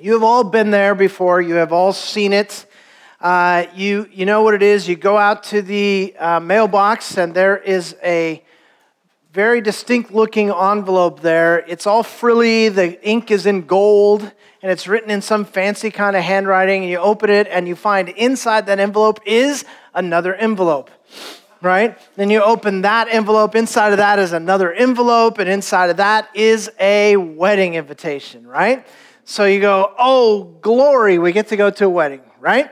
You have all been there before, you have all seen it. Uh, you, you know what it is. You go out to the uh, mailbox, and there is a very distinct looking envelope there. It's all frilly, the ink is in gold, and it's written in some fancy kind of handwriting. And you open it, and you find inside that envelope is another envelope right? Then you open that envelope. Inside of that is another envelope, and inside of that is a wedding invitation, right? So you go, oh, glory, we get to go to a wedding, right?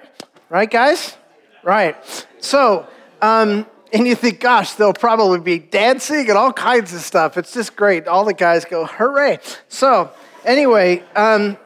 Right, guys? Right. So, um, and you think, gosh, there'll probably be dancing and all kinds of stuff. It's just great. All the guys go, hooray. So, anyway, um,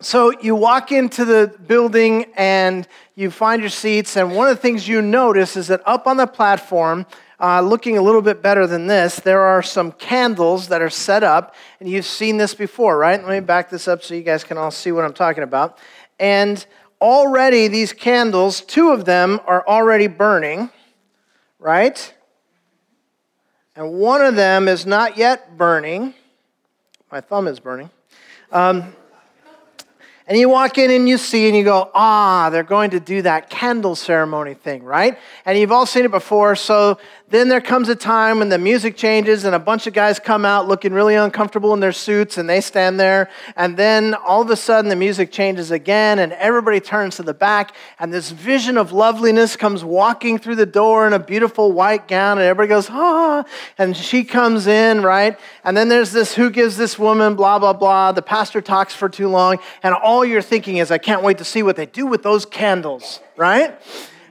so you walk into the building and you find your seats, and one of the things you notice is that up on the platform, uh, looking a little bit better than this, there are some candles that are set up, and you've seen this before, right? Let me back this up so you guys can all see what I'm talking about. And already, these candles, two of them are already burning, right? And one of them is not yet burning. My thumb is burning. Um, and you walk in and you see and you go, ah, they're going to do that candle ceremony thing, right? And you've all seen it before. So then there comes a time when the music changes and a bunch of guys come out looking really uncomfortable in their suits and they stand there. And then all of a sudden the music changes again and everybody turns to the back and this vision of loveliness comes walking through the door in a beautiful white gown and everybody goes, ah, and she comes in, right? And then there's this who gives this woman, blah, blah, blah. The pastor talks for too long and all you're thinking is, I can't wait to see what they do with those candles, right?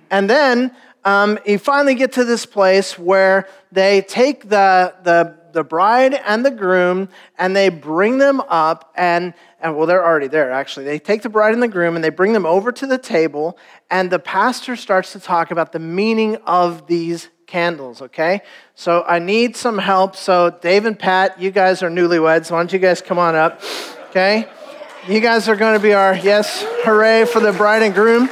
And then um, you finally get to this place where they take the, the, the bride and the groom and they bring them up and, and well they're already there actually. They take the bride and the groom and they bring them over to the table and the pastor starts to talk about the meaning of these candles okay? So i need some help. So dave and pat you guys are newlyweds. Why don't you guys come on up okay you guys are going to be our yes hooray for the bride and groom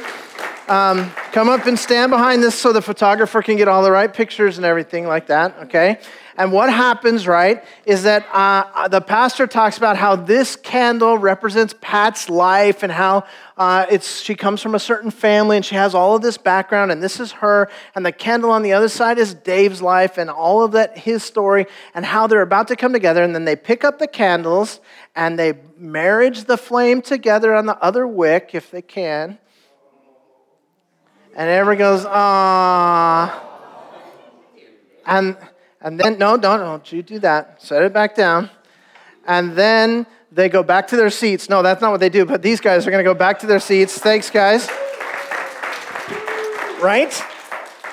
um, come up and stand behind this so the photographer can get all the right pictures and everything like that, okay? And what happens, right, is that uh, the pastor talks about how this candle represents Pat's life and how uh, it's, she comes from a certain family and she has all of this background, and this is her. And the candle on the other side is Dave's life and all of that, his story, and how they're about to come together. And then they pick up the candles and they marriage the flame together on the other wick, if they can. And everyone goes, ah. And, and then, no, don't, don't you do that. Set it back down. And then they go back to their seats. No, that's not what they do, but these guys are going to go back to their seats. Thanks, guys. Right?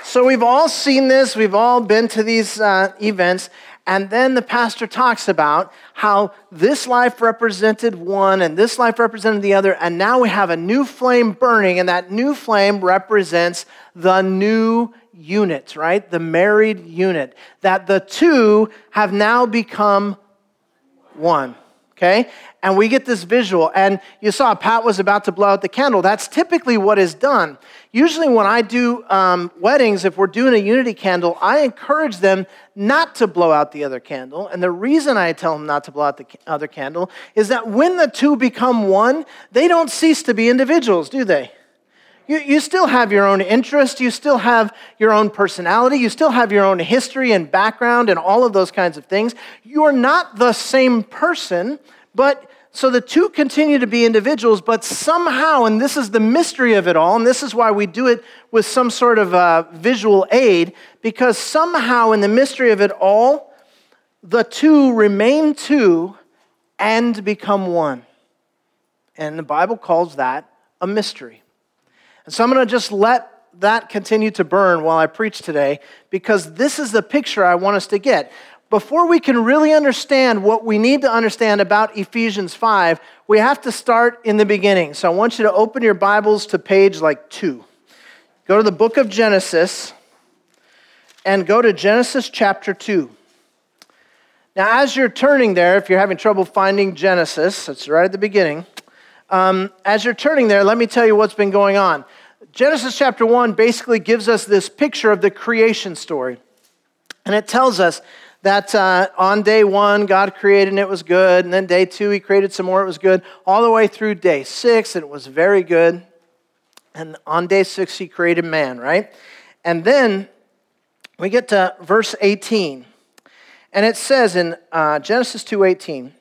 So we've all seen this, we've all been to these uh, events, and then the pastor talks about how this life represented one and this life represented the other, and now we have a new flame burning, and that new flame represents the new unit, right? The married unit. That the two have now become one okay? And we get this visual. And you saw Pat was about to blow out the candle. That's typically what is done. Usually, when I do um, weddings, if we're doing a unity candle, I encourage them not to blow out the other candle. And the reason I tell them not to blow out the other candle is that when the two become one, they don't cease to be individuals, do they? You, you still have your own interest, you still have your own personality, you still have your own history and background and all of those kinds of things. You're not the same person, but so the two continue to be individuals, but somehow, and this is the mystery of it all, and this is why we do it with some sort of a visual aid, because somehow in the mystery of it all, the two remain two and become one. And the Bible calls that a mystery. And so I'm going to just let that continue to burn while I preach today because this is the picture I want us to get. Before we can really understand what we need to understand about Ephesians 5, we have to start in the beginning. So I want you to open your Bibles to page like two. Go to the book of Genesis and go to Genesis chapter 2. Now, as you're turning there, if you're having trouble finding Genesis, it's right at the beginning. Um, as you're turning there, let me tell you what's been going on. Genesis chapter 1 basically gives us this picture of the creation story. And it tells us that uh, on day one, God created and it was good. And then day two, He created some more, it was good. All the way through day six, and it was very good. And on day six, He created man, right? And then we get to verse 18. And it says in uh, Genesis 2:18,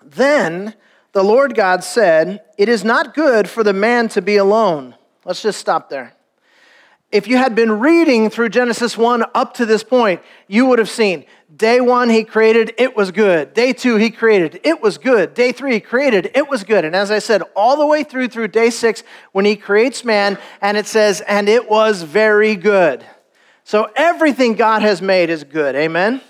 "Then the Lord God said, "It is not good for the man to be alone." Let's just stop there if you had been reading through Genesis 1 up to this point, you would have seen day one he created, it was good. Day two he created, it was good. Day three he created, it was good. And as I said, all the way through through day six, when he creates man, and it says, and it was very good. So everything God has made is good. Amen?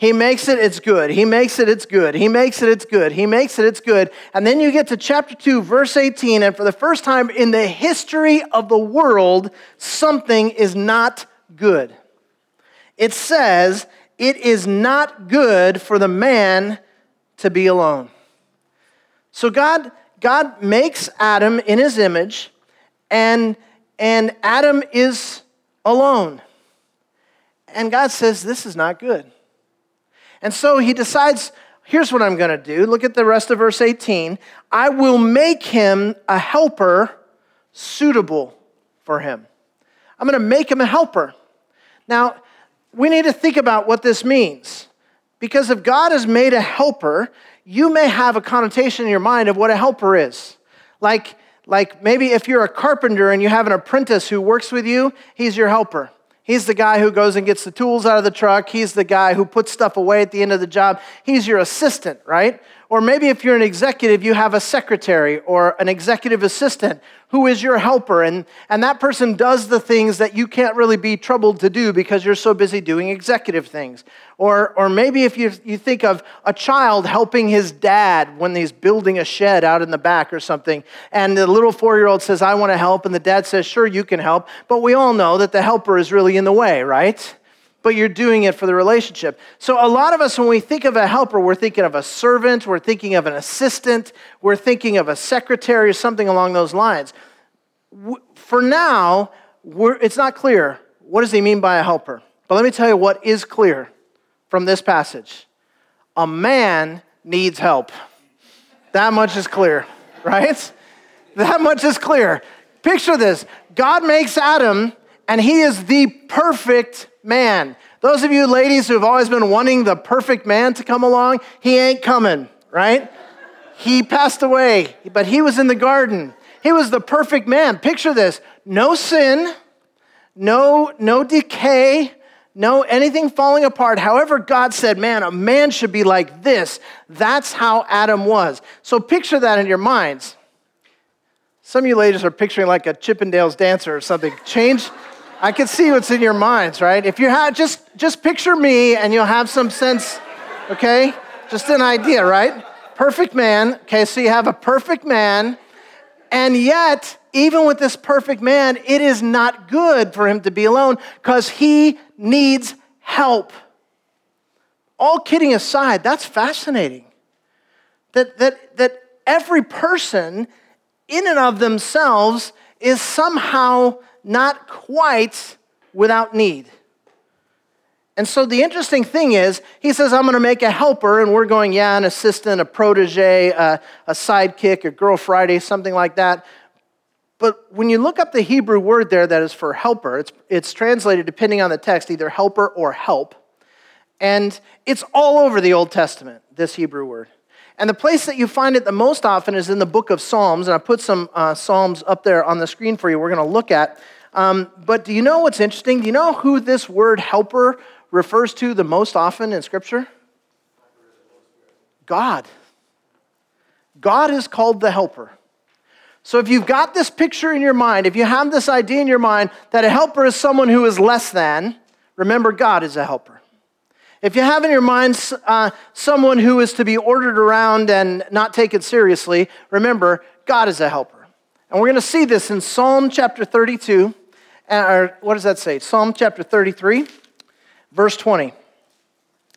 He makes it, it's good. He makes it, it's good. He makes it, it's good. He makes it, it's good. And then you get to chapter 2, verse 18, and for the first time in the history of the world, something is not good. It says, It is not good for the man to be alone. So God, God makes Adam in his image, and, and Adam is alone. And God says, This is not good. And so he decides, here's what I'm going to do. Look at the rest of verse 18. I will make him a helper suitable for him. I'm going to make him a helper. Now, we need to think about what this means. Because if God has made a helper, you may have a connotation in your mind of what a helper is. Like, like maybe if you're a carpenter and you have an apprentice who works with you, he's your helper. He's the guy who goes and gets the tools out of the truck. He's the guy who puts stuff away at the end of the job. He's your assistant, right? Or maybe if you're an executive, you have a secretary or an executive assistant who is your helper, and, and that person does the things that you can't really be troubled to do because you're so busy doing executive things. Or, or maybe if you, you think of a child helping his dad when he's building a shed out in the back or something, and the little four year old says, I want to help, and the dad says, Sure, you can help. But we all know that the helper is really in the way, right? But you're doing it for the relationship. So, a lot of us, when we think of a helper, we're thinking of a servant, we're thinking of an assistant, we're thinking of a secretary or something along those lines. For now, it's not clear. What does he mean by a helper? But let me tell you what is clear from this passage a man needs help. That much is clear, right? That much is clear. Picture this God makes Adam, and he is the perfect man. Those of you ladies who have always been wanting the perfect man to come along, he ain't coming, right? he passed away, but he was in the garden. He was the perfect man. Picture this no sin, no, no decay, no anything falling apart. However, God said, man, a man should be like this. That's how Adam was. So picture that in your minds. Some of you ladies are picturing like a Chippendales dancer or something. Change. I can see what's in your minds, right? If you have just just picture me and you'll have some sense, okay? Just an idea, right? Perfect man. Okay, so you have a perfect man, and yet, even with this perfect man, it is not good for him to be alone because he needs help. All kidding aside, that's fascinating. That, that, that every person, in and of themselves, is somehow not quite without need. And so the interesting thing is, he says, I'm going to make a helper, and we're going, yeah, an assistant, a protege, a, a sidekick, a girl Friday, something like that. But when you look up the Hebrew word there that is for helper, it's, it's translated, depending on the text, either helper or help. And it's all over the Old Testament, this Hebrew word. And the place that you find it the most often is in the book of Psalms. And I put some uh, Psalms up there on the screen for you, we're going to look at. Um, but do you know what's interesting? Do you know who this word helper refers to the most often in Scripture? God. God is called the helper. So if you've got this picture in your mind, if you have this idea in your mind that a helper is someone who is less than, remember God is a helper. If you have in your mind uh, someone who is to be ordered around and not taken seriously, remember, God is a helper. And we're going to see this in Psalm chapter 32, or what does that say? Psalm chapter 33, verse 20.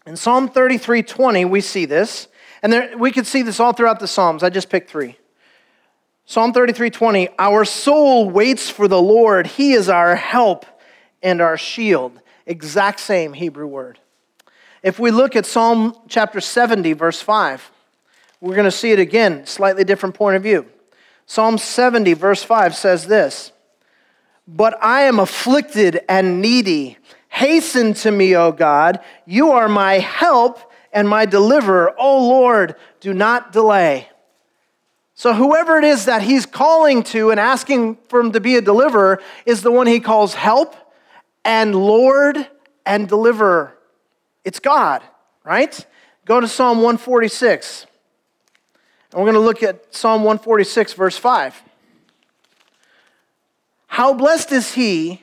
In Psalm 33, 20, we see this. And there, we could see this all throughout the Psalms. I just picked three. Psalm 33, 20. Our soul waits for the Lord. He is our help and our shield. Exact same Hebrew word. If we look at Psalm chapter 70, verse 5, we're going to see it again, slightly different point of view. Psalm 70, verse 5 says this But I am afflicted and needy. Hasten to me, O God. You are my help and my deliverer. O Lord, do not delay. So, whoever it is that he's calling to and asking for him to be a deliverer is the one he calls help and Lord and deliverer. It's God, right? Go to Psalm 146. And we're going to look at Psalm 146, verse 5. How blessed is he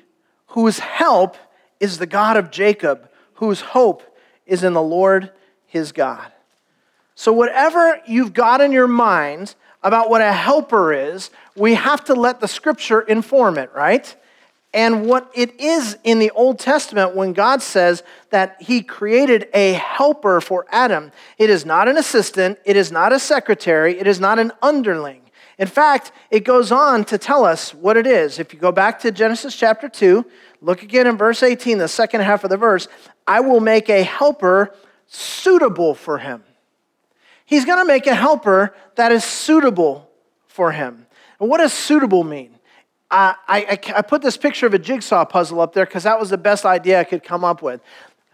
whose help is the God of Jacob, whose hope is in the Lord his God. So, whatever you've got in your mind about what a helper is, we have to let the scripture inform it, right? And what it is in the Old Testament when God says that He created a helper for Adam, it is not an assistant, it is not a secretary, it is not an underling. In fact, it goes on to tell us what it is. If you go back to Genesis chapter 2, look again in verse 18, the second half of the verse, I will make a helper suitable for him. He's going to make a helper that is suitable for him. And what does suitable mean? I, I, I put this picture of a jigsaw puzzle up there because that was the best idea I could come up with.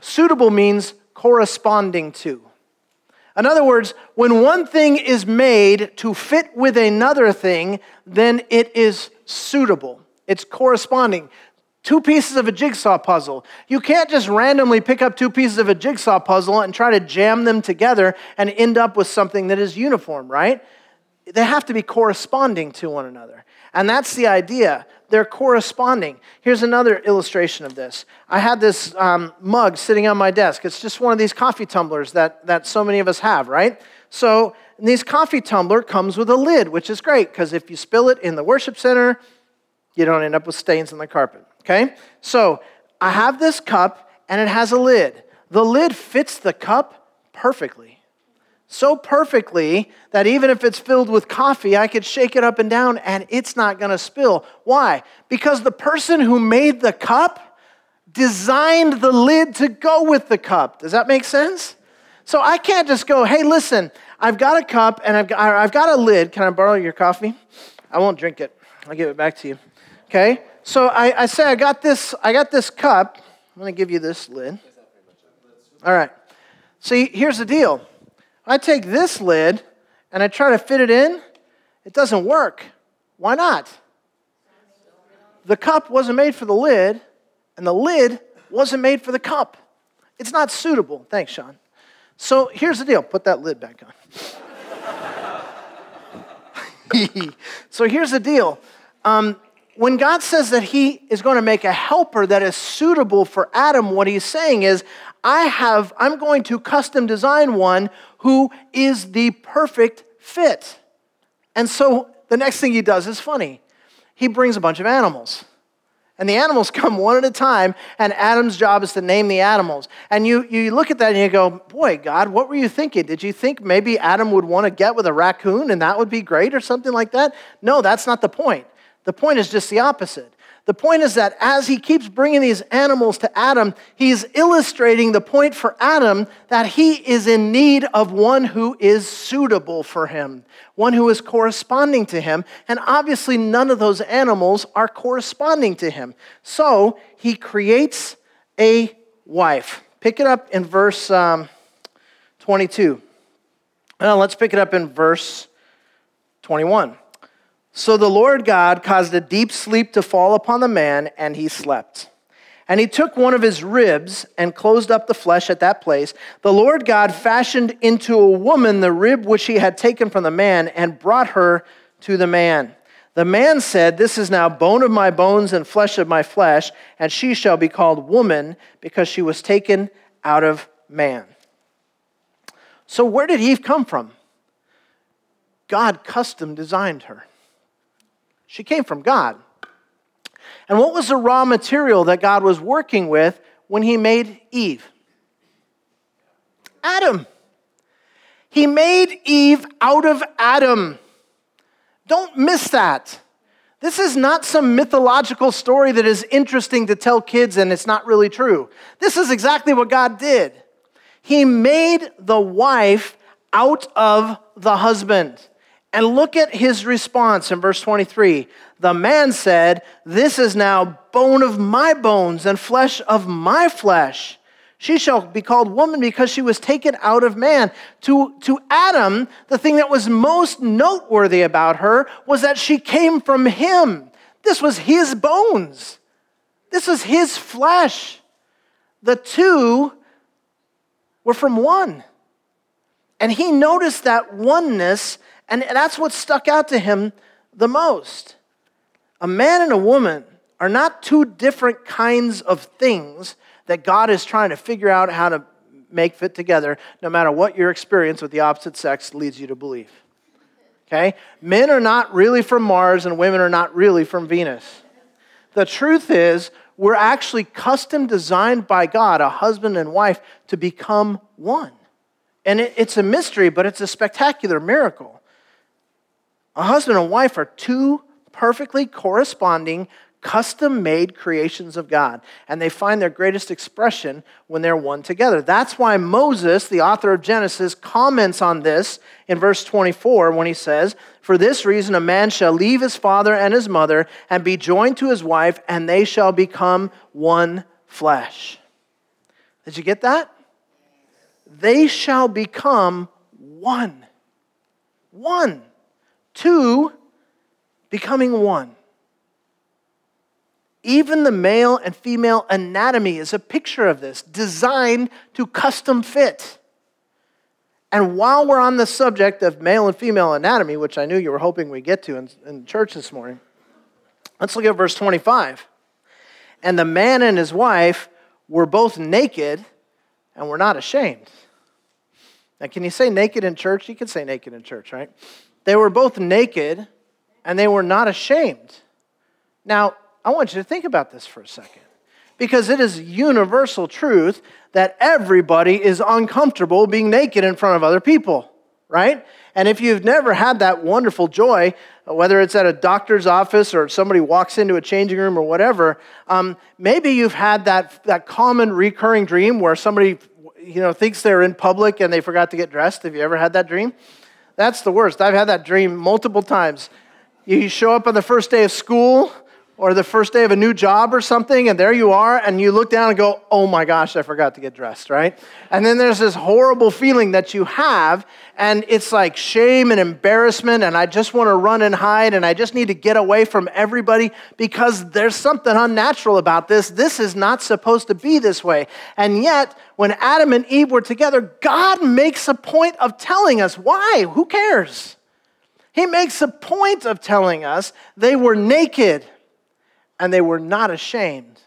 Suitable means corresponding to. In other words, when one thing is made to fit with another thing, then it is suitable. It's corresponding two pieces of a jigsaw puzzle. You can't just randomly pick up two pieces of a jigsaw puzzle and try to jam them together and end up with something that is uniform, right? They have to be corresponding to one another. And that's the idea. They're corresponding. Here's another illustration of this. I had this um, mug sitting on my desk. It's just one of these coffee tumblers that, that so many of us have, right? So, this coffee tumbler comes with a lid, which is great because if you spill it in the worship center, you don't end up with stains on the carpet. Okay? So I have this cup and it has a lid. The lid fits the cup perfectly. So perfectly that even if it's filled with coffee, I could shake it up and down and it's not going to spill. Why? Because the person who made the cup designed the lid to go with the cup. Does that make sense? So I can't just go, hey, listen, I've got a cup and I've got, I've got a lid. Can I borrow your coffee? I won't drink it. I'll give it back to you. Okay? So I, I say, I got this, I got this cup. I'm to give you this lid. All right. See, here's the deal. I take this lid and I try to fit it in. It doesn't work. Why not? The cup wasn't made for the lid, and the lid wasn't made for the cup. It's not suitable. Thanks, Sean. So here's the deal. Put that lid back on. so here's the deal. Um, when God says that He is going to make a helper that is suitable for Adam, what He's saying is, I have, I'm going to custom design one who is the perfect fit. And so the next thing He does is funny. He brings a bunch of animals. And the animals come one at a time, and Adam's job is to name the animals. And you, you look at that and you go, Boy, God, what were you thinking? Did you think maybe Adam would want to get with a raccoon and that would be great or something like that? No, that's not the point. The point is just the opposite. The point is that as he keeps bringing these animals to Adam, he's illustrating the point for Adam that he is in need of one who is suitable for him, one who is corresponding to him. And obviously, none of those animals are corresponding to him. So he creates a wife. Pick it up in verse um, 22. Now, let's pick it up in verse 21. So the Lord God caused a deep sleep to fall upon the man, and he slept. And he took one of his ribs and closed up the flesh at that place. The Lord God fashioned into a woman the rib which he had taken from the man and brought her to the man. The man said, This is now bone of my bones and flesh of my flesh, and she shall be called woman because she was taken out of man. So, where did Eve come from? God custom designed her. She came from God. And what was the raw material that God was working with when he made Eve? Adam. He made Eve out of Adam. Don't miss that. This is not some mythological story that is interesting to tell kids and it's not really true. This is exactly what God did. He made the wife out of the husband. And look at his response in verse 23. The man said, This is now bone of my bones and flesh of my flesh. She shall be called woman because she was taken out of man. To, to Adam, the thing that was most noteworthy about her was that she came from him. This was his bones, this was his flesh. The two were from one. And he noticed that oneness, and that's what stuck out to him the most. A man and a woman are not two different kinds of things that God is trying to figure out how to make fit together, no matter what your experience with the opposite sex leads you to believe. Okay? Men are not really from Mars and women are not really from Venus. The truth is, we're actually custom designed by God, a husband and wife, to become one. And it, it's a mystery, but it's a spectacular miracle. A husband and wife are two perfectly corresponding, custom made creations of God. And they find their greatest expression when they're one together. That's why Moses, the author of Genesis, comments on this in verse 24 when he says, For this reason, a man shall leave his father and his mother and be joined to his wife, and they shall become one flesh. Did you get that? they shall become one. One. Two, becoming one. Even the male and female anatomy is a picture of this, designed to custom fit. And while we're on the subject of male and female anatomy, which I knew you were hoping we get to in, in church this morning, let's look at verse 25. And the man and his wife were both naked and were not ashamed. Now, can you say naked in church? You can say naked in church, right? They were both naked and they were not ashamed. Now, I want you to think about this for a second because it is universal truth that everybody is uncomfortable being naked in front of other people, right? And if you've never had that wonderful joy, whether it's at a doctor's office or somebody walks into a changing room or whatever, um, maybe you've had that, that common recurring dream where somebody you know, thinks they're in public and they forgot to get dressed. Have you ever had that dream? That's the worst. I've had that dream multiple times. You show up on the first day of school or the first day of a new job or something, and there you are, and you look down and go, oh my gosh, I forgot to get dressed, right? And then there's this horrible feeling that you have, and it's like shame and embarrassment, and I just want to run and hide, and I just need to get away from everybody because there's something unnatural about this. This is not supposed to be this way. And yet, when Adam and Eve were together, God makes a point of telling us why. Who cares? He makes a point of telling us they were naked and they were not ashamed.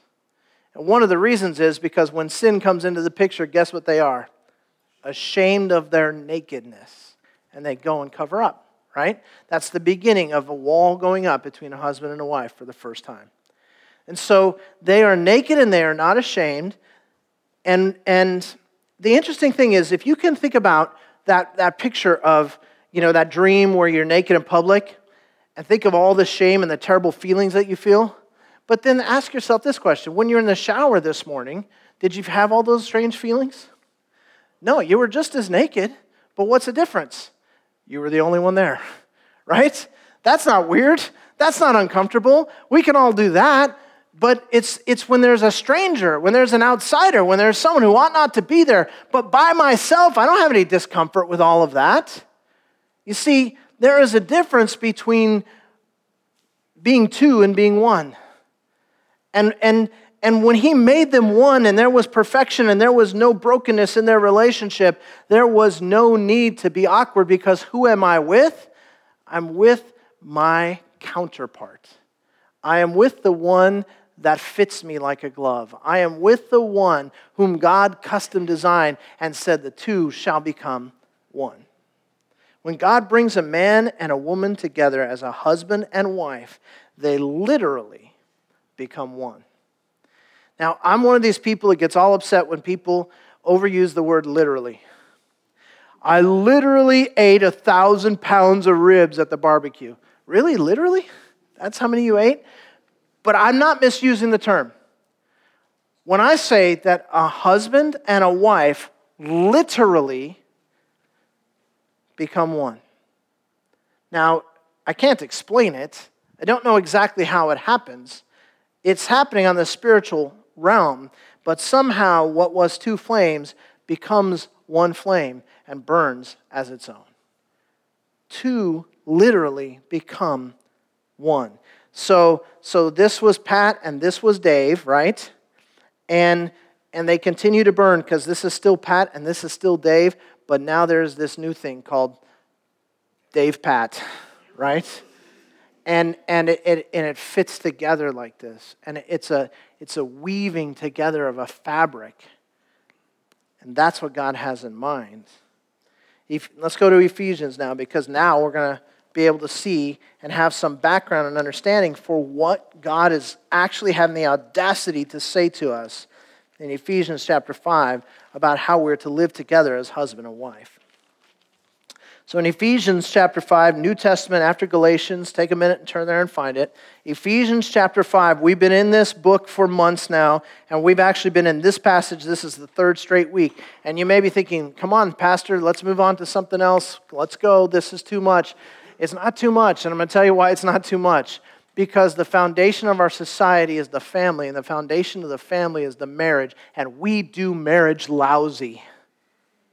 And one of the reasons is because when sin comes into the picture, guess what they are? Ashamed of their nakedness. And they go and cover up, right? That's the beginning of a wall going up between a husband and a wife for the first time. And so they are naked and they are not ashamed. And, and the interesting thing is, if you can think about that, that picture of, you know, that dream where you're naked in public, and think of all the shame and the terrible feelings that you feel, but then ask yourself this question when you're in the shower this morning, did you have all those strange feelings? No, you were just as naked, but what's the difference? You were the only one there, right? That's not weird. That's not uncomfortable. We can all do that. But it's, it's when there's a stranger, when there's an outsider, when there's someone who ought not to be there. But by myself, I don't have any discomfort with all of that. You see, there is a difference between being two and being one. And, and, and when he made them one and there was perfection and there was no brokenness in their relationship, there was no need to be awkward because who am I with? I'm with my counterpart. I am with the one that fits me like a glove. I am with the one whom God custom designed and said the two shall become one. When God brings a man and a woman together as a husband and wife, they literally become one. Now, I'm one of these people that gets all upset when people overuse the word literally. I literally ate a thousand pounds of ribs at the barbecue. Really? Literally? That's how many you ate? But I'm not misusing the term. When I say that a husband and a wife literally become one. Now, I can't explain it. I don't know exactly how it happens. It's happening on the spiritual realm, but somehow what was two flames becomes one flame and burns as its own. Two literally become one. So, so this was Pat and this was Dave, right? And and they continue to burn because this is still Pat and this is still Dave, but now there's this new thing called Dave Pat, right? And and it, it and it fits together like this, and it's a it's a weaving together of a fabric, and that's what God has in mind. If, let's go to Ephesians now because now we're going to be able to see and have some background and understanding for what God is actually having the audacity to say to us in Ephesians chapter 5 about how we're to live together as husband and wife. So in Ephesians chapter 5, New Testament after Galatians, take a minute and turn there and find it. Ephesians chapter 5, we've been in this book for months now, and we've actually been in this passage. This is the third straight week. And you may be thinking, come on, Pastor, let's move on to something else. Let's go. This is too much. It's not too much, and I'm going to tell you why it's not too much. Because the foundation of our society is the family, and the foundation of the family is the marriage, and we do marriage lousy.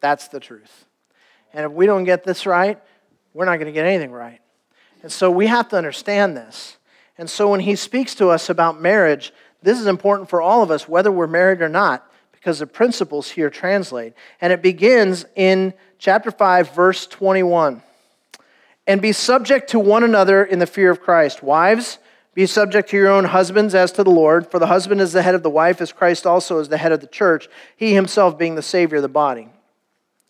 That's the truth. And if we don't get this right, we're not going to get anything right. And so we have to understand this. And so when he speaks to us about marriage, this is important for all of us, whether we're married or not, because the principles here translate. And it begins in chapter 5, verse 21. And be subject to one another in the fear of Christ. Wives, be subject to your own husbands as to the Lord, for the husband is the head of the wife, as Christ also is the head of the church, he himself being the Savior of the body.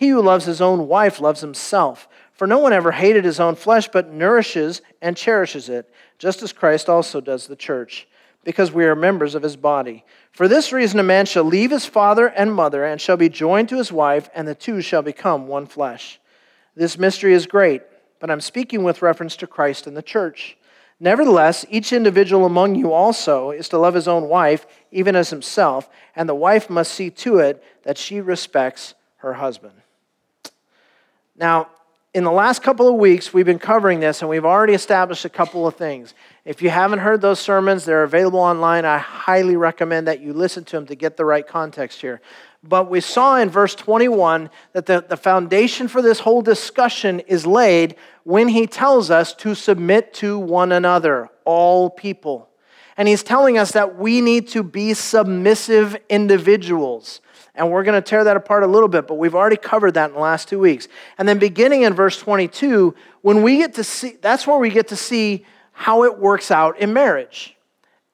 He who loves his own wife loves himself. For no one ever hated his own flesh, but nourishes and cherishes it, just as Christ also does the church, because we are members of his body. For this reason, a man shall leave his father and mother, and shall be joined to his wife, and the two shall become one flesh. This mystery is great, but I'm speaking with reference to Christ and the church. Nevertheless, each individual among you also is to love his own wife, even as himself, and the wife must see to it that she respects her husband. Now, in the last couple of weeks, we've been covering this, and we've already established a couple of things. If you haven't heard those sermons, they're available online. I highly recommend that you listen to them to get the right context here. But we saw in verse 21 that the, the foundation for this whole discussion is laid when he tells us to submit to one another, all people. And he's telling us that we need to be submissive individuals. And we're going to tear that apart a little bit, but we've already covered that in the last two weeks. And then beginning in verse 22, when we get to see, that's where we get to see how it works out in marriage.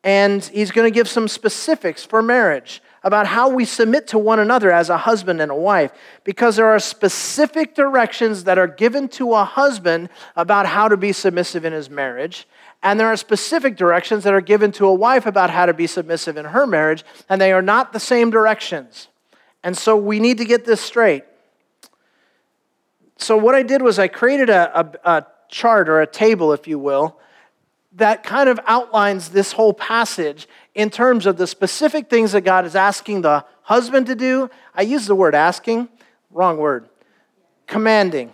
And he's going to give some specifics for marriage about how we submit to one another as a husband and a wife, because there are specific directions that are given to a husband about how to be submissive in his marriage. And there are specific directions that are given to a wife about how to be submissive in her marriage, and they are not the same directions. And so we need to get this straight. So, what I did was I created a, a, a chart or a table, if you will, that kind of outlines this whole passage in terms of the specific things that God is asking the husband to do. I use the word asking, wrong word. Commanding.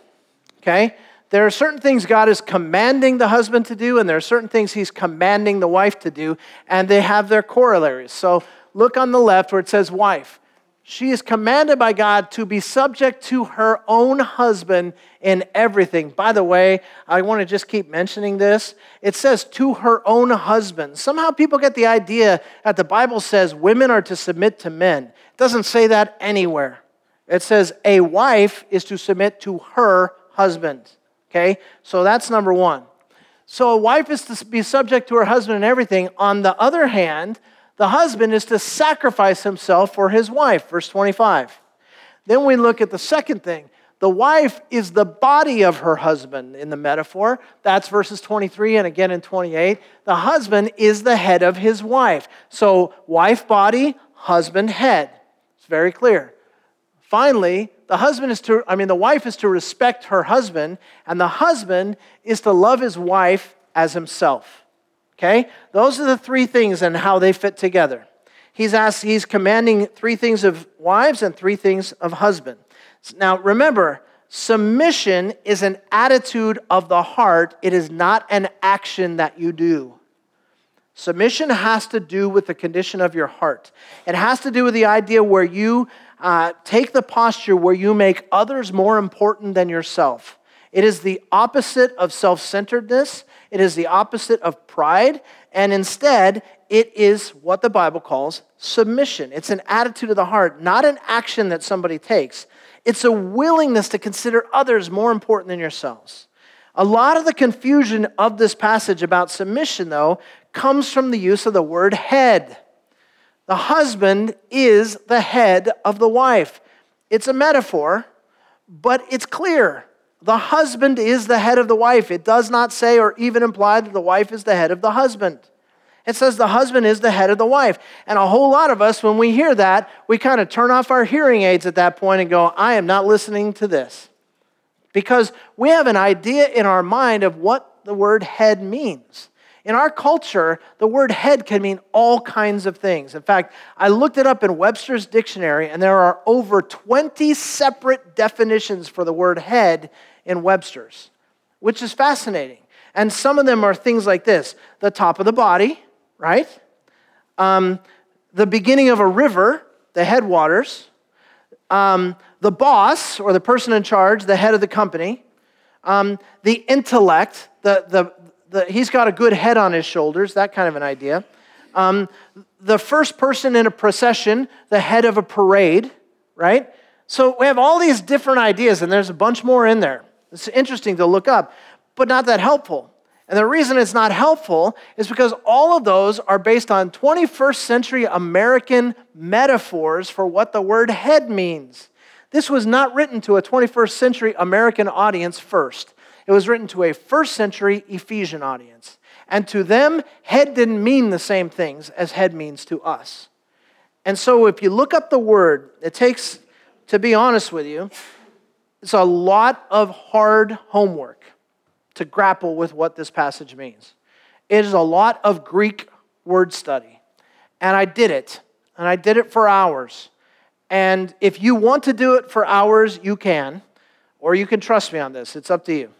Okay? There are certain things God is commanding the husband to do, and there are certain things he's commanding the wife to do, and they have their corollaries. So look on the left where it says wife. She is commanded by God to be subject to her own husband in everything. By the way, I want to just keep mentioning this. It says to her own husband. Somehow people get the idea that the Bible says women are to submit to men. It doesn't say that anywhere. It says a wife is to submit to her husband. Okay? So that's number one. So a wife is to be subject to her husband in everything. On the other hand, the husband is to sacrifice himself for his wife, verse 25. Then we look at the second thing. The wife is the body of her husband in the metaphor. That's verses 23 and again in 28. The husband is the head of his wife. So, wife, body, husband, head. It's very clear. Finally, the husband is to, I mean, the wife is to respect her husband, and the husband is to love his wife as himself. Okay? Those are the three things and how they fit together. He's asked, he's commanding three things of wives and three things of husband. Now, remember, submission is an attitude of the heart, it is not an action that you do. Submission has to do with the condition of your heart. It has to do with the idea where you uh, take the posture where you make others more important than yourself. It is the opposite of self centeredness, it is the opposite of pride, and instead, it is what the Bible calls submission. It's an attitude of the heart, not an action that somebody takes. It's a willingness to consider others more important than yourselves. A lot of the confusion of this passage about submission, though, comes from the use of the word head. The husband is the head of the wife. It's a metaphor, but it's clear. The husband is the head of the wife. It does not say or even imply that the wife is the head of the husband. It says the husband is the head of the wife. And a whole lot of us, when we hear that, we kind of turn off our hearing aids at that point and go, I am not listening to this. Because we have an idea in our mind of what the word head means. In our culture, the word head can mean all kinds of things. In fact, I looked it up in Webster's dictionary, and there are over 20 separate definitions for the word head in Webster's, which is fascinating. And some of them are things like this the top of the body, right? Um, the beginning of a river, the headwaters, um, the boss or the person in charge, the head of the company, um, the intellect, the, the, the, he's got a good head on his shoulders, that kind of an idea. Um, the first person in a procession, the head of a parade, right? So we have all these different ideas, and there's a bunch more in there. It's interesting to look up, but not that helpful. And the reason it's not helpful is because all of those are based on 21st century American metaphors for what the word head means. This was not written to a 21st century American audience first. It was written to a first century Ephesian audience. And to them, head didn't mean the same things as head means to us. And so if you look up the word, it takes, to be honest with you, it's a lot of hard homework to grapple with what this passage means. It is a lot of Greek word study. And I did it. And I did it for hours. And if you want to do it for hours, you can. Or you can trust me on this. It's up to you.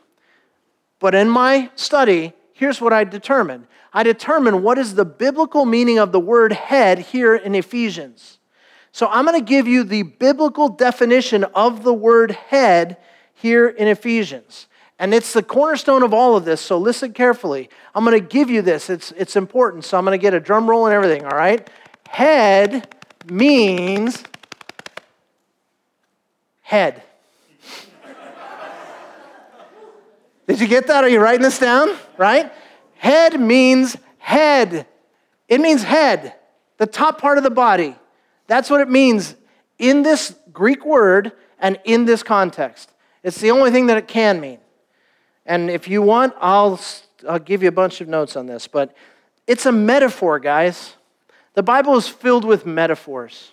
But in my study, here's what I determined I determined what is the biblical meaning of the word head here in Ephesians. So I'm going to give you the biblical definition of the word head here in Ephesians. And it's the cornerstone of all of this, so listen carefully. I'm going to give you this, it's, it's important. So I'm going to get a drum roll and everything, all right? Head means head. Did you get that? Are you writing this down? Right? Head means head. It means head, the top part of the body. That's what it means in this Greek word and in this context. It's the only thing that it can mean. And if you want, I'll, I'll give you a bunch of notes on this, but it's a metaphor, guys. The Bible is filled with metaphors.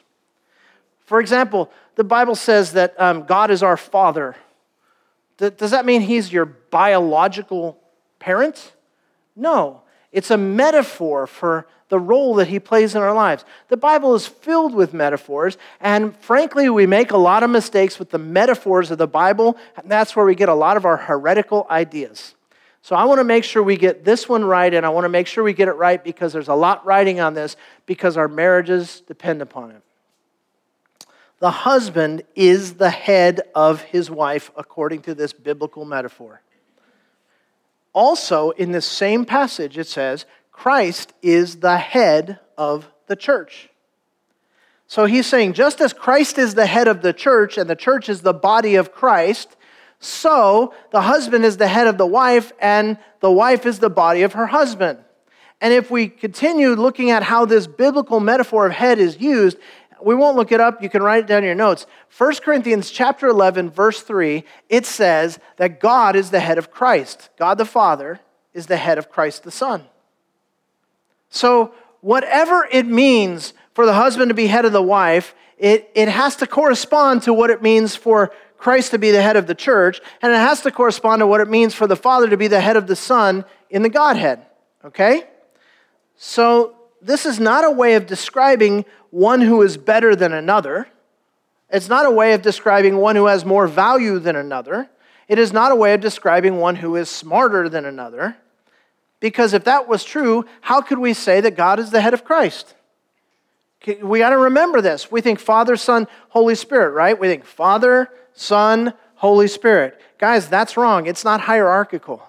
For example, the Bible says that um, God is our Father. does that mean He's your biological parent? No. It's a metaphor for the role that he plays in our lives. The Bible is filled with metaphors, and frankly, we make a lot of mistakes with the metaphors of the Bible, and that's where we get a lot of our heretical ideas. So I want to make sure we get this one right, and I want to make sure we get it right because there's a lot writing on this because our marriages depend upon it. The husband is the head of his wife according to this biblical metaphor. Also, in this same passage, it says, Christ is the head of the church. So he's saying, just as Christ is the head of the church and the church is the body of Christ, so the husband is the head of the wife and the wife is the body of her husband. And if we continue looking at how this biblical metaphor of head is used, we won't look it up. You can write it down in your notes. 1 Corinthians chapter 11, verse 3, it says that God is the head of Christ. God the Father is the head of Christ the Son. So, whatever it means for the husband to be head of the wife, it, it has to correspond to what it means for Christ to be the head of the church, and it has to correspond to what it means for the Father to be the head of the Son in the Godhead. Okay? So, this is not a way of describing one who is better than another. It's not a way of describing one who has more value than another. It is not a way of describing one who is smarter than another. Because if that was true, how could we say that God is the head of Christ? We got to remember this. We think Father, Son, Holy Spirit, right? We think Father, Son, Holy Spirit. Guys, that's wrong. It's not hierarchical.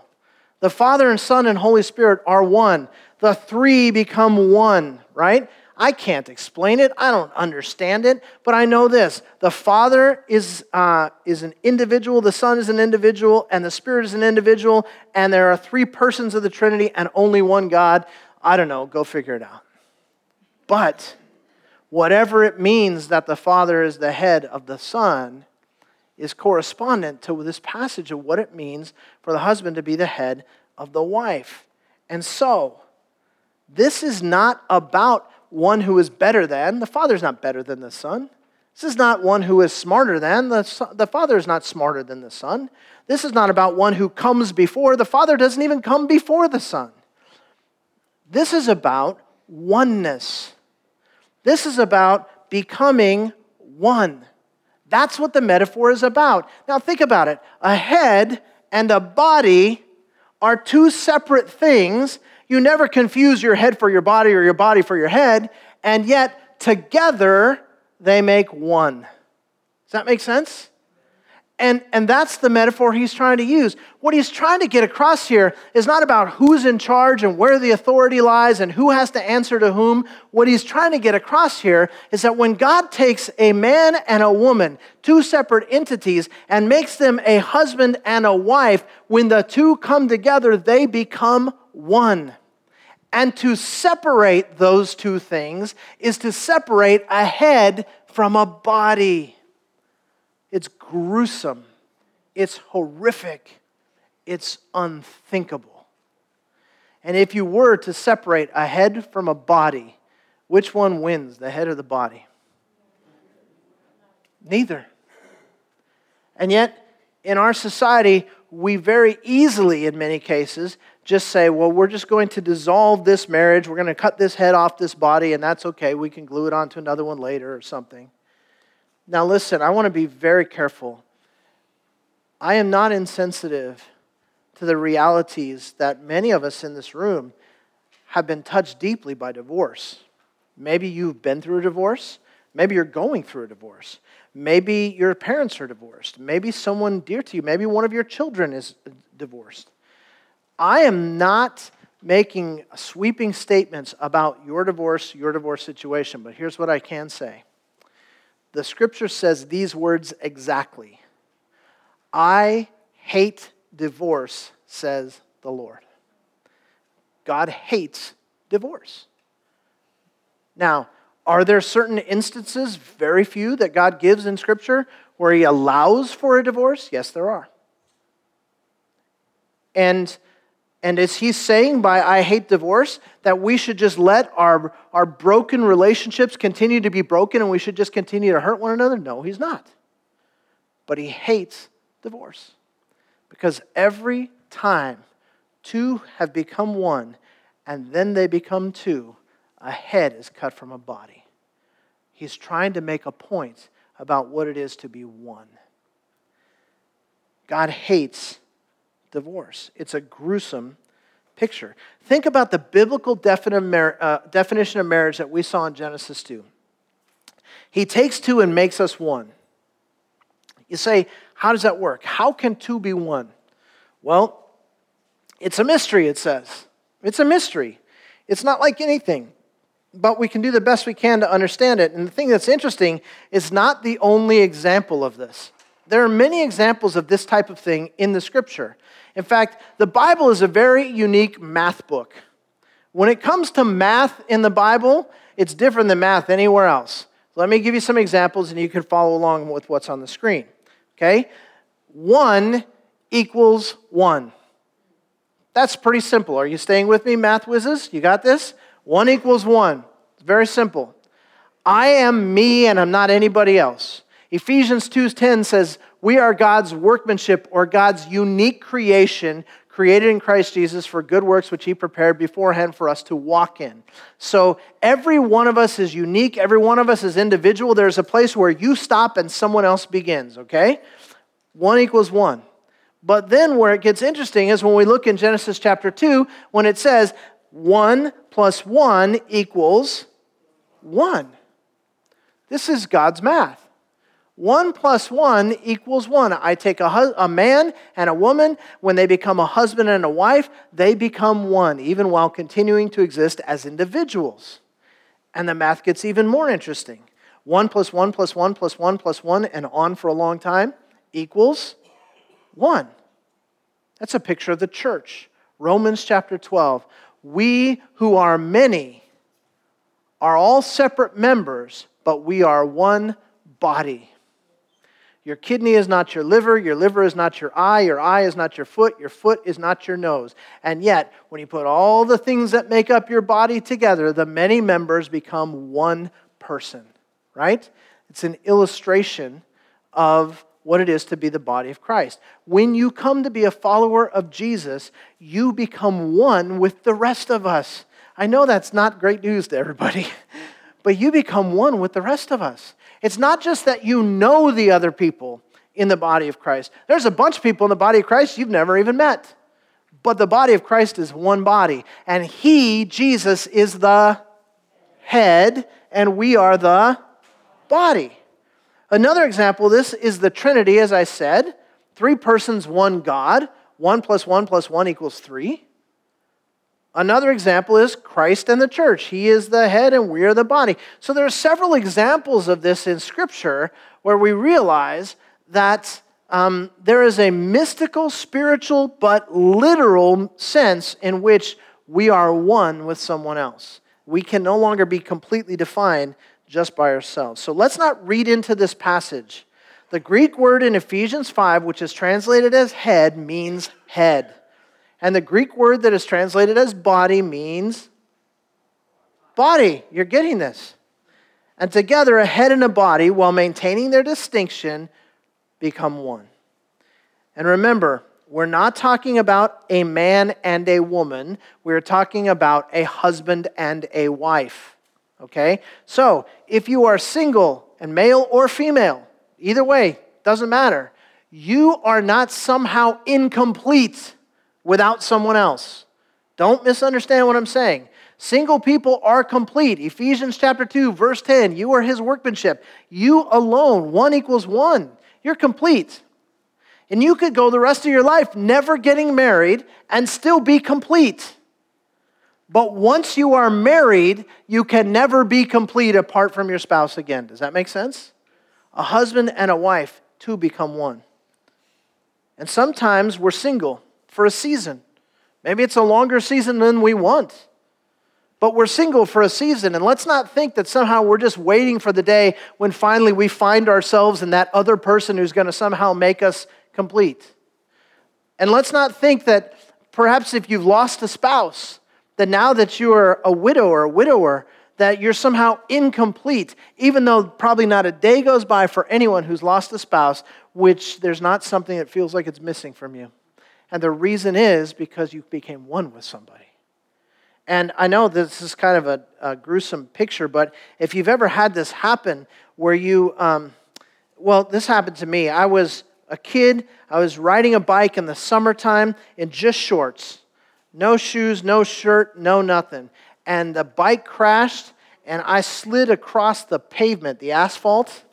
The Father and Son and Holy Spirit are one. The three become one, right? I can't explain it. I don't understand it, but I know this. The Father is, uh, is an individual, the Son is an individual, and the Spirit is an individual, and there are three persons of the Trinity and only one God. I don't know. Go figure it out. But whatever it means that the Father is the head of the Son is correspondent to this passage of what it means for the husband to be the head of the wife. And so, this is not about one who is better than. The Father's not better than the Son. This is not one who is smarter than. The, son, the Father is not smarter than the Son. This is not about one who comes before. The Father doesn't even come before the Son. This is about oneness. This is about becoming one. That's what the metaphor is about. Now, think about it a head and a body are two separate things. You never confuse your head for your body or your body for your head, and yet together they make one. Does that make sense? And, and that's the metaphor he's trying to use. What he's trying to get across here is not about who's in charge and where the authority lies and who has to answer to whom. What he's trying to get across here is that when God takes a man and a woman, two separate entities, and makes them a husband and a wife, when the two come together, they become one. And to separate those two things is to separate a head from a body. It's gruesome. It's horrific. It's unthinkable. And if you were to separate a head from a body, which one wins, the head or the body? Neither. And yet, in our society, we very easily, in many cases, just say, well, we're just going to dissolve this marriage. We're going to cut this head off this body, and that's okay. We can glue it onto another one later or something. Now, listen, I want to be very careful. I am not insensitive to the realities that many of us in this room have been touched deeply by divorce. Maybe you've been through a divorce. Maybe you're going through a divorce. Maybe your parents are divorced. Maybe someone dear to you, maybe one of your children is divorced. I am not making sweeping statements about your divorce, your divorce situation, but here's what I can say the scripture says these words exactly I hate divorce, says the Lord. God hates divorce. Now, are there certain instances, very few, that God gives in Scripture where He allows for a divorce? Yes, there are. And and is he saying by I hate divorce that we should just let our, our broken relationships continue to be broken and we should just continue to hurt one another? No, he's not. But he hates divorce. Because every time two have become one and then they become two, a head is cut from a body. He's trying to make a point about what it is to be one. God hates divorce. It's a gruesome picture. Think about the biblical uh, definition of marriage that we saw in Genesis 2. He takes two and makes us one. You say, how does that work? How can two be one? Well, it's a mystery, it says. It's a mystery. It's not like anything, but we can do the best we can to understand it. And the thing that's interesting is not the only example of this. There are many examples of this type of thing in the scripture. In fact, the Bible is a very unique math book. When it comes to math in the Bible, it's different than math anywhere else. Let me give you some examples and you can follow along with what's on the screen. Okay? One equals one. That's pretty simple. Are you staying with me, math whizzes? You got this? One equals one. It's very simple. I am me and I'm not anybody else. Ephesians 2:10 says, "We are God's workmanship or God's unique creation, created in Christ Jesus for good works which he prepared beforehand for us to walk in." So, every one of us is unique, every one of us is individual. There's a place where you stop and someone else begins, okay? 1 equals 1. But then where it gets interesting is when we look in Genesis chapter 2 when it says 1 plus 1 equals 1. This is God's math. 1 plus 1 equals 1. I take a, a man and a woman, when they become a husband and a wife, they become one, even while continuing to exist as individuals. And the math gets even more interesting. 1 plus 1 plus 1 plus 1 plus 1, and on for a long time, equals 1. That's a picture of the church. Romans chapter 12. We who are many are all separate members, but we are one body. Your kidney is not your liver, your liver is not your eye, your eye is not your foot, your foot is not your nose. And yet, when you put all the things that make up your body together, the many members become one person, right? It's an illustration of what it is to be the body of Christ. When you come to be a follower of Jesus, you become one with the rest of us. I know that's not great news to everybody, but you become one with the rest of us. It's not just that you know the other people in the body of Christ. There's a bunch of people in the body of Christ you've never even met. But the body of Christ is one body, and He, Jesus, is the head, and we are the body. Another example this is the Trinity, as I said three persons, one God. One plus one plus one equals three. Another example is Christ and the church. He is the head and we are the body. So there are several examples of this in Scripture where we realize that um, there is a mystical, spiritual, but literal sense in which we are one with someone else. We can no longer be completely defined just by ourselves. So let's not read into this passage. The Greek word in Ephesians 5, which is translated as head, means head. And the Greek word that is translated as body means body. You're getting this. And together, a head and a body, while maintaining their distinction, become one. And remember, we're not talking about a man and a woman. We're talking about a husband and a wife. Okay? So, if you are single and male or female, either way, doesn't matter, you are not somehow incomplete without someone else. Don't misunderstand what I'm saying. Single people are complete. Ephesians chapter 2, verse 10 you are his workmanship. You alone, one equals one. You're complete. And you could go the rest of your life never getting married and still be complete. But once you are married, you can never be complete apart from your spouse again. Does that make sense? A husband and a wife, two become one. And sometimes we're single for a season. Maybe it's a longer season than we want. But we're single for a season, and let's not think that somehow we're just waiting for the day when finally we find ourselves in that other person who's going to somehow make us complete. And let's not think that perhaps if you've lost a spouse, that now that you are a widow or a widower, that you're somehow incomplete, even though probably not a day goes by for anyone who's lost a spouse, which there's not something that feels like it's missing from you. And the reason is because you became one with somebody. And I know this is kind of a, a gruesome picture, but if you've ever had this happen where you, um, well, this happened to me. I was a kid, I was riding a bike in the summertime in just shorts no shoes, no shirt, no nothing. And the bike crashed, and I slid across the pavement, the asphalt,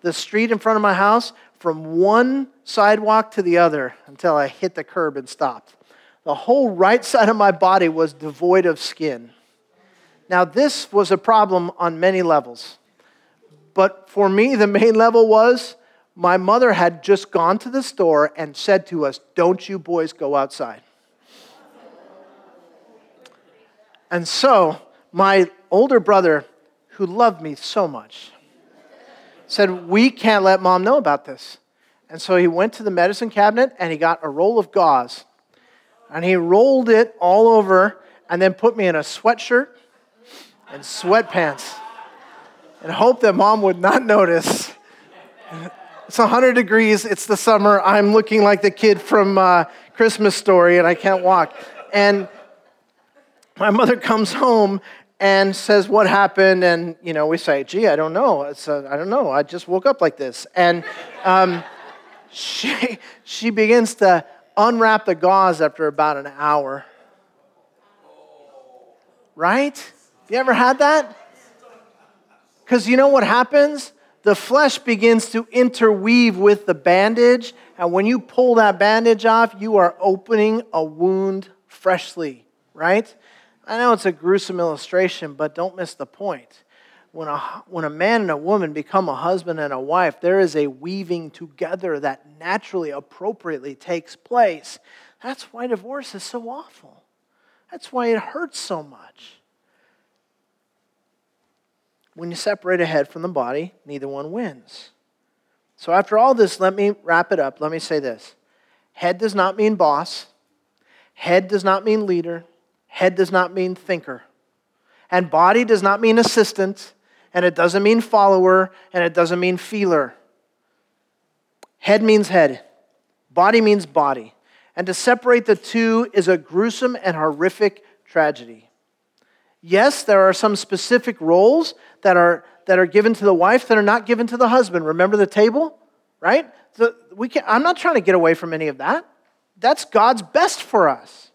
the street in front of my house, from one sidewalk to the other until I hit the curb and stopped. The whole right side of my body was devoid of skin. Now, this was a problem on many levels. But for me, the main level was my mother had just gone to the store and said to us, Don't you boys go outside. And so, my older brother, who loved me so much, said, We can't let mom know about this. And so he went to the medicine cabinet and he got a roll of gauze. And he rolled it all over and then put me in a sweatshirt and sweatpants and hoped that mom would not notice. It's 100 degrees, it's the summer. I'm looking like the kid from uh, Christmas Story and I can't walk. And my mother comes home and says what happened and you know we say gee i don't know it's uh, i don't know i just woke up like this and um, she, she begins to unwrap the gauze after about an hour. Right? You ever had that? Because you know what happens? The flesh begins to interweave with the bandage and when you pull that bandage off you are opening a wound freshly right? I know it's a gruesome illustration, but don't miss the point. When a, when a man and a woman become a husband and a wife, there is a weaving together that naturally, appropriately takes place. That's why divorce is so awful. That's why it hurts so much. When you separate a head from the body, neither one wins. So, after all this, let me wrap it up. Let me say this Head does not mean boss, head does not mean leader, Head does not mean thinker. And body does not mean assistant. And it doesn't mean follower. And it doesn't mean feeler. Head means head. Body means body. And to separate the two is a gruesome and horrific tragedy. Yes, there are some specific roles that are, that are given to the wife that are not given to the husband. Remember the table? Right? So we can, I'm not trying to get away from any of that. That's God's best for us.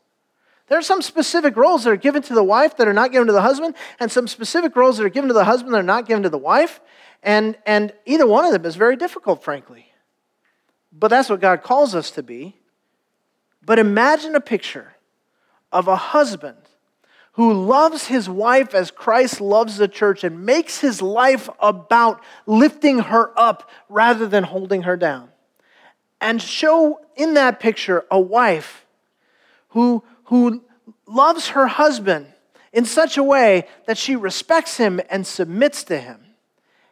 There are some specific roles that are given to the wife that are not given to the husband, and some specific roles that are given to the husband that are not given to the wife. And, and either one of them is very difficult, frankly. But that's what God calls us to be. But imagine a picture of a husband who loves his wife as Christ loves the church and makes his life about lifting her up rather than holding her down. And show in that picture a wife who, who loves her husband in such a way that she respects him and submits to him.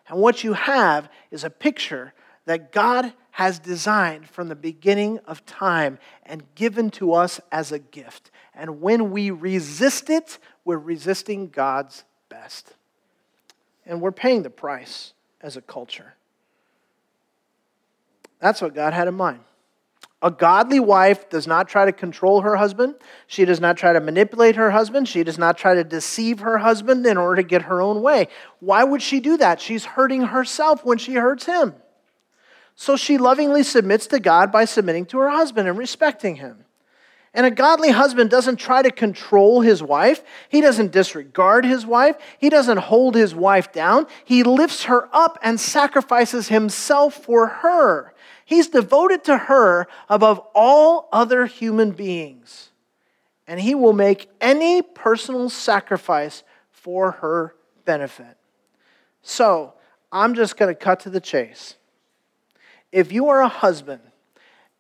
And what you have is a picture that God has designed from the beginning of time and given to us as a gift. And when we resist it, we're resisting God's best. And we're paying the price as a culture. That's what God had in mind. A godly wife does not try to control her husband. She does not try to manipulate her husband. She does not try to deceive her husband in order to get her own way. Why would she do that? She's hurting herself when she hurts him. So she lovingly submits to God by submitting to her husband and respecting him. And a godly husband doesn't try to control his wife. He doesn't disregard his wife. He doesn't hold his wife down. He lifts her up and sacrifices himself for her. He's devoted to her above all other human beings. And he will make any personal sacrifice for her benefit. So, I'm just going to cut to the chase. If you are a husband,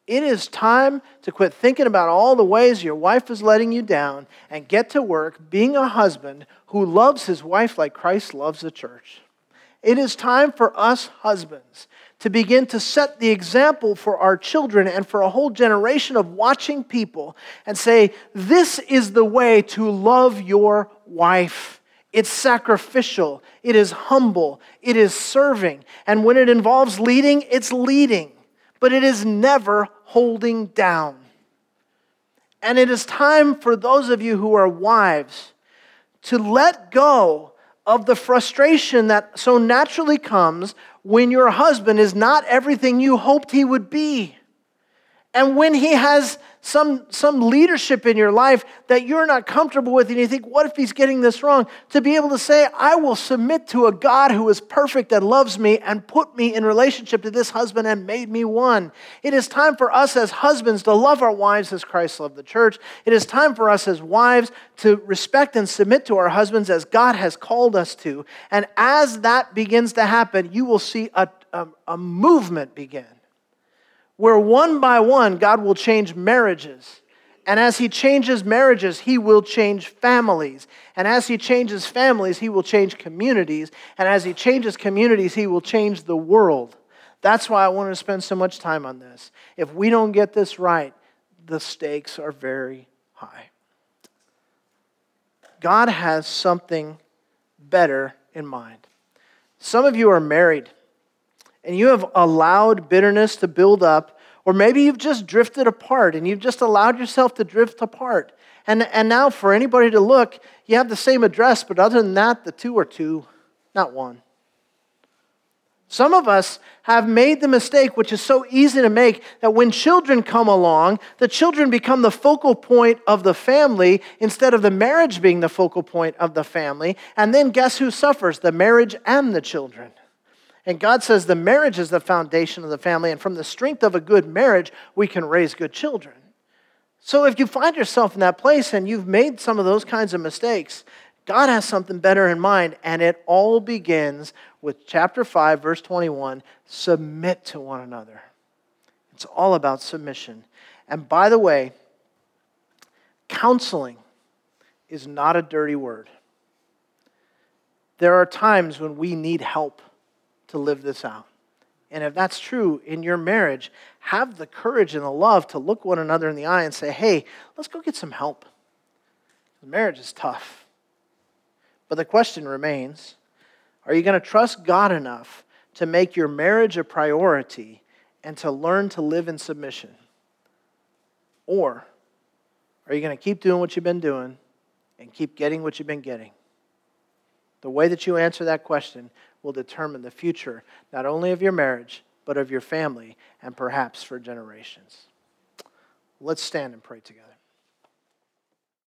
it is time to quit thinking about all the ways your wife is letting you down and get to work being a husband who loves his wife like Christ loves the church. It is time for us husbands to begin to set the example for our children and for a whole generation of watching people and say, This is the way to love your wife. It's sacrificial, it is humble, it is serving. And when it involves leading, it's leading, but it is never holding down. And it is time for those of you who are wives to let go of the frustration that so naturally comes when your husband is not everything you hoped he would be. And when he has some, some leadership in your life that you're not comfortable with, and you think, what if he's getting this wrong? To be able to say, I will submit to a God who is perfect and loves me and put me in relationship to this husband and made me one. It is time for us as husbands to love our wives as Christ loved the church. It is time for us as wives to respect and submit to our husbands as God has called us to. And as that begins to happen, you will see a, a, a movement begin where one by one, God will change marriages And as He changes marriages, He will change families. And as He changes families, He will change communities. And as He changes communities, He will change the world. That's why I wanted to spend so much time on this. If we don't get this right, the stakes are very high. God has something better in mind. Some of you are married and you have allowed bitterness to build up, or maybe you've just drifted apart and you've just allowed yourself to drift apart. And, and now, for anybody to look, you have the same address, but other than that, the two are two, not one. Some of us have made the mistake, which is so easy to make, that when children come along, the children become the focal point of the family instead of the marriage being the focal point of the family. And then guess who suffers? The marriage and the children. And God says the marriage is the foundation of the family, and from the strength of a good marriage, we can raise good children. So if you find yourself in that place and you've made some of those kinds of mistakes, God has something better in mind, and it all begins with chapter 5, verse 21 submit to one another. It's all about submission. And by the way, counseling is not a dirty word. There are times when we need help to live this out. And if that's true in your marriage, have the courage and the love to look one another in the eye and say, hey, let's go get some help. Marriage is tough. But the question remains are you going to trust God enough to make your marriage a priority and to learn to live in submission? Or are you going to keep doing what you've been doing and keep getting what you've been getting? The way that you answer that question will determine the future, not only of your marriage, but of your family and perhaps for generations. Let's stand and pray together.